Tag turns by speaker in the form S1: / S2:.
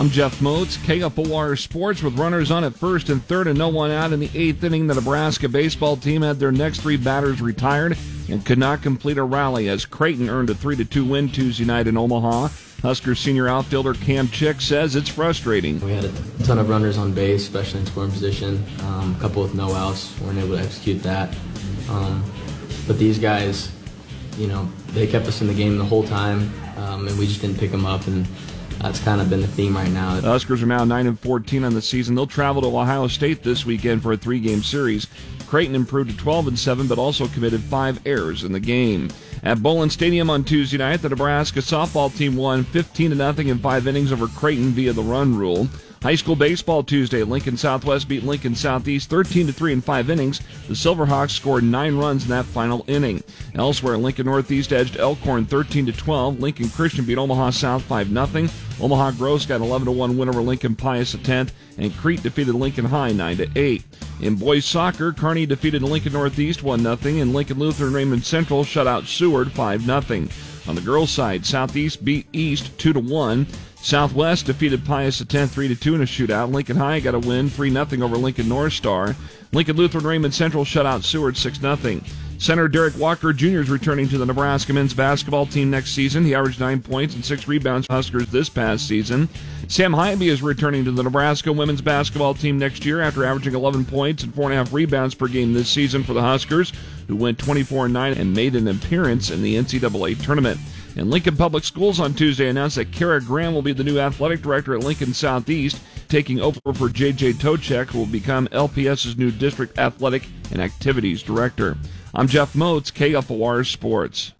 S1: I'm Jeff Moats, KFOR Sports, with runners on at first and third and no one out in the eighth inning. The Nebraska baseball team had their next three batters retired and could not complete a rally as Creighton earned a 3 2 win Tuesday night in Omaha. Husker senior outfielder Cam Chick says it's frustrating.
S2: We had a ton of runners on base, especially in scoring position. Um, a couple with no outs, weren't able to execute that. Um, but these guys, you know, they kept us in the game the whole time, um, and we just didn't pick them up. And that's kind of been the theme right now.
S1: The Huskers are now 9 and 14 on the season. They'll travel to Ohio State this weekend for a three-game series. Creighton improved to 12 and 7, but also committed five errors in the game. At Bowlin Stadium on Tuesday night, the Nebraska softball team won 15 to nothing in five innings over Creighton via the run rule. High school baseball Tuesday, Lincoln Southwest beat Lincoln Southeast 13 to 3 in 5 innings. The Silverhawks scored 9 runs in that final inning. Elsewhere, Lincoln Northeast edged Elkhorn 13 to 12. Lincoln Christian beat Omaha South 5 0. Omaha Gross got 11 to 1 win over Lincoln Pius X, and Crete defeated Lincoln High 9 to 8. In boys soccer, Kearney defeated Lincoln Northeast 1 0, and Lincoln Lutheran Raymond Central shut out Seward 5 0. On the girls' side, Southeast beat East 2 to 1. Southwest defeated Pius X 3 2 in a shootout. Lincoln High got a win 3 0 over Lincoln North Star. Lincoln Lutheran Raymond Central shut out Seward 6 0. Center Derrick Walker Jr. is returning to the Nebraska men's basketball team next season. He averaged nine points and six rebounds for Huskers this past season. Sam Haiby is returning to the Nebraska women's basketball team next year after averaging 11 points and four and a half rebounds per game this season for the Huskers, who went 24 9 and made an appearance in the NCAA tournament. And Lincoln Public Schools on Tuesday announced that Kara Graham will be the new athletic director at Lincoln Southeast, taking over for J.J. Tochek, who will become LPS's new district athletic and activities director. I'm Jeff Moats, KFOR Sports.